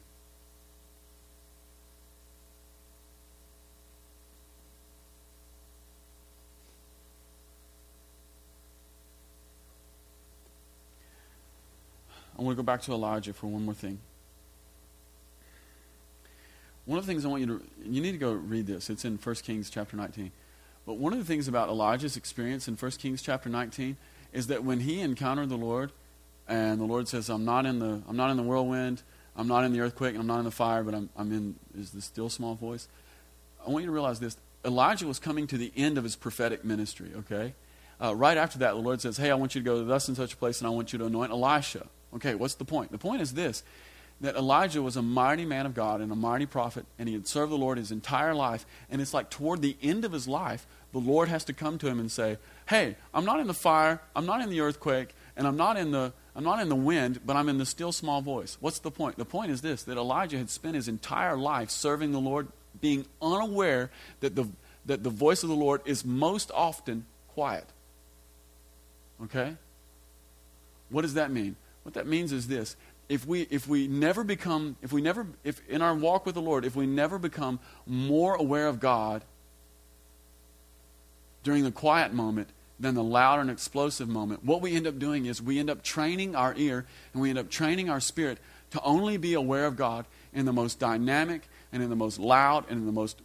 To go back to Elijah for one more thing. One of the things I want you to, you need to go read this. It's in 1 Kings chapter 19. But one of the things about Elijah's experience in 1 Kings chapter 19 is that when he encountered the Lord, and the Lord says, I'm not in the, I'm not in the whirlwind, I'm not in the earthquake I'm not in the fire, but I'm, I'm in is the still small voice. I want you to realize this. Elijah was coming to the end of his prophetic ministry, okay? Uh, right after that, the Lord says, Hey, I want you to go to thus and such a place and I want you to anoint Elisha. Okay, what's the point? The point is this that Elijah was a mighty man of God and a mighty prophet, and he had served the Lord his entire life. And it's like toward the end of his life, the Lord has to come to him and say, Hey, I'm not in the fire, I'm not in the earthquake, and I'm not in the I'm not in the wind, but I'm in the still small voice. What's the point? The point is this that Elijah had spent his entire life serving the Lord, being unaware that the, that the voice of the Lord is most often quiet. Okay? What does that mean? What that means is this. If we, if we never become, if we never, if in our walk with the Lord, if we never become more aware of God during the quiet moment, than the loud and explosive moment. What we end up doing is we end up training our ear and we end up training our spirit to only be aware of God in the most dynamic and in the most loud and in the most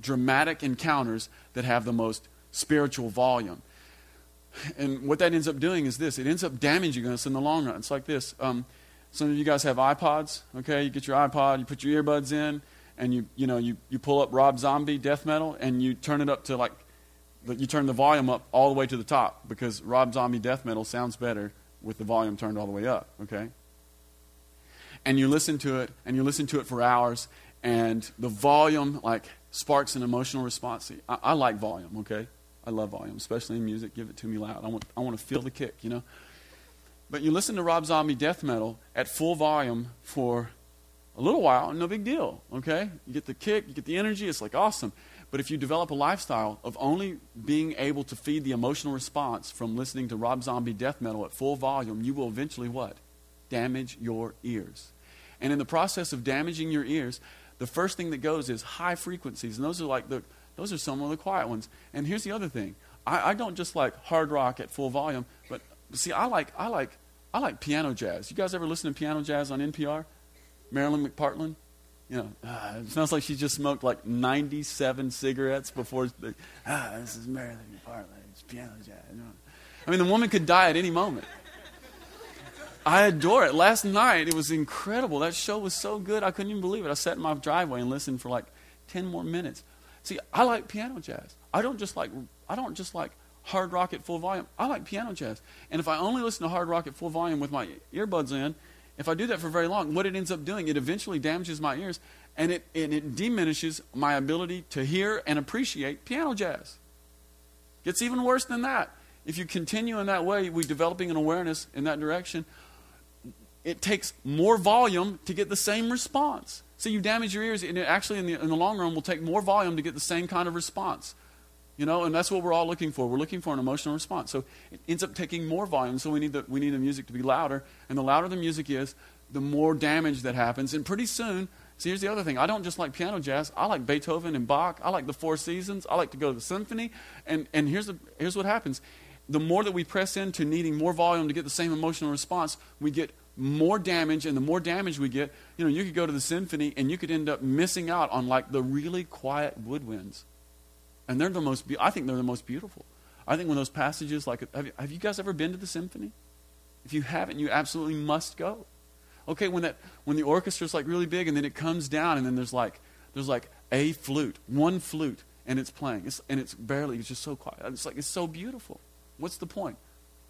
dramatic encounters that have the most spiritual volume. And what that ends up doing is this it ends up damaging us in the long run. It's like this. Um, some of you guys have iPods, okay? You get your iPod, you put your earbuds in, and you, you know, you, you pull up Rob Zombie death metal, and you turn it up to like you turn the volume up all the way to the top because Rob Zombie death metal sounds better with the volume turned all the way up, okay? And you listen to it, and you listen to it for hours, and the volume, like, sparks an emotional response. See, I, I like volume, okay? I love volume, especially in music. Give it to me loud. I want, I want to feel the kick, you know? But you listen to Rob Zombie death metal at full volume for a little while, no big deal, okay? You get the kick, you get the energy, it's like awesome. But if you develop a lifestyle of only being able to feed the emotional response from listening to Rob Zombie death metal at full volume, you will eventually what? Damage your ears. And in the process of damaging your ears, the first thing that goes is high frequencies. And those are like the those are some of the quiet ones. And here's the other thing. I, I don't just like hard rock at full volume, but see I like I like I like piano jazz. You guys ever listen to piano jazz on NPR? Marilyn McPartland? you know, ah, it smells like she just smoked like 97 cigarettes before. The, ah, this is Marilyn Parley. It's piano jazz. I mean, the woman could die at any moment. I adore it. Last night, it was incredible. That show was so good, I couldn't even believe it. I sat in my driveway and listened for like 10 more minutes. See, I like piano jazz. I don't just like, I don't just like hard rock at full volume. I like piano jazz. And if I only listen to hard rock at full volume with my earbuds in, if I do that for very long, what it ends up doing, it eventually damages my ears and it, and it diminishes my ability to hear and appreciate piano jazz. Gets even worse than that. If you continue in that way, we developing an awareness in that direction, it takes more volume to get the same response. So you damage your ears, and it actually, in the, in the long run, will take more volume to get the same kind of response. You know, and that's what we're all looking for. We're looking for an emotional response. So it ends up taking more volume. So we need the, we need the music to be louder. And the louder the music is, the more damage that happens. And pretty soon, see, here's the other thing. I don't just like piano jazz. I like Beethoven and Bach. I like the Four Seasons. I like to go to the symphony. And, and here's, the, here's what happens. The more that we press into needing more volume to get the same emotional response, we get more damage. And the more damage we get, you know, you could go to the symphony and you could end up missing out on like the really quiet woodwinds and they're the most, be- I think they're the most beautiful. I think when those passages, like, have you, have you guys ever been to the symphony? If you haven't, you absolutely must go. Okay, when that when the orchestra's like really big and then it comes down and then there's like there's like a flute, one flute, and it's playing. It's, and it's barely, it's just so quiet. It's like it's so beautiful. What's the point?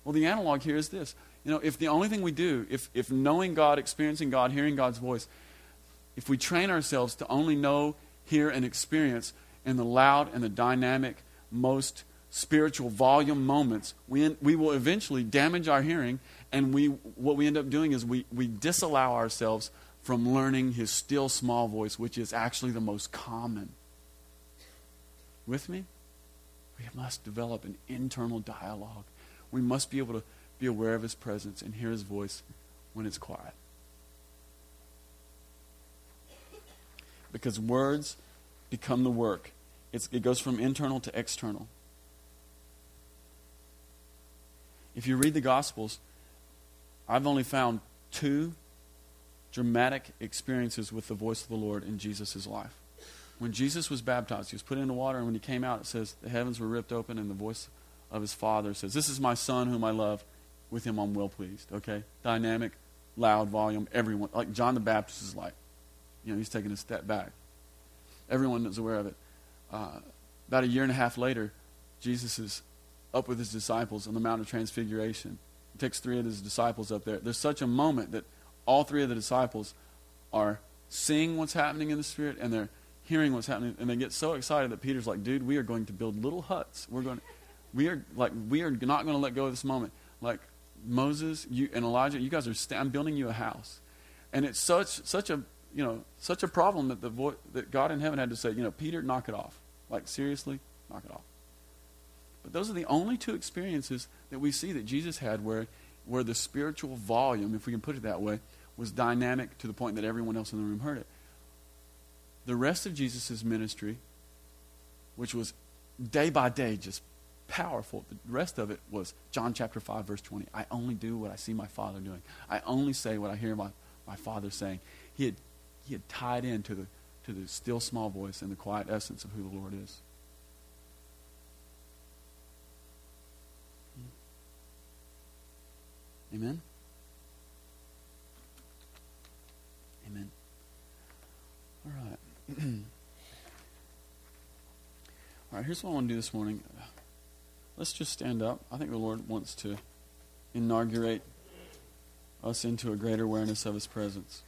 Well, the analog here is this. You know, if the only thing we do, if if knowing God, experiencing God, hearing God's voice, if we train ourselves to only know, hear, and experience in the loud and the dynamic, most spiritual volume moments, we, we will eventually damage our hearing, and we, what we end up doing is we, we disallow ourselves from learning his still small voice, which is actually the most common. With me? We must develop an internal dialogue. We must be able to be aware of his presence and hear his voice when it's quiet. Because words become the work. It's, it goes from internal to external. If you read the Gospels, I've only found two dramatic experiences with the voice of the Lord in Jesus' life. When Jesus was baptized, he was put into water, and when he came out, it says the heavens were ripped open, and the voice of his Father says, This is my Son whom I love. With him I'm well pleased. Okay? Dynamic, loud volume. Everyone, like John the Baptist is like, you know, he's taking a step back. Everyone is aware of it. Uh, about a year and a half later, Jesus is up with his disciples on the Mount of Transfiguration. He takes three of his disciples up there. There's such a moment that all three of the disciples are seeing what's happening in the Spirit and they're hearing what's happening, and they get so excited that Peter's like, "Dude, we are going to build little huts. We're going, we are like, we are not going to let go of this moment. Like Moses, you and Elijah, you guys are. St- I'm building you a house, and it's such such a you know such a problem that the vo- that God in heaven had to say, you know, Peter, knock it off. Like seriously, knock it off. But those are the only two experiences that we see that Jesus had where where the spiritual volume, if we can put it that way, was dynamic to the point that everyone else in the room heard it the rest of Jesus' ministry, which was day by day just powerful, the rest of it was John chapter 5, verse 20. I only do what I see my Father doing. I only say what I hear my, my Father saying. He had, he had tied into the, to the still small voice and the quiet essence of who the Lord is. Amen? Amen. All right. All right, here's what I want to do this morning. Let's just stand up. I think the Lord wants to inaugurate us into a greater awareness of His presence.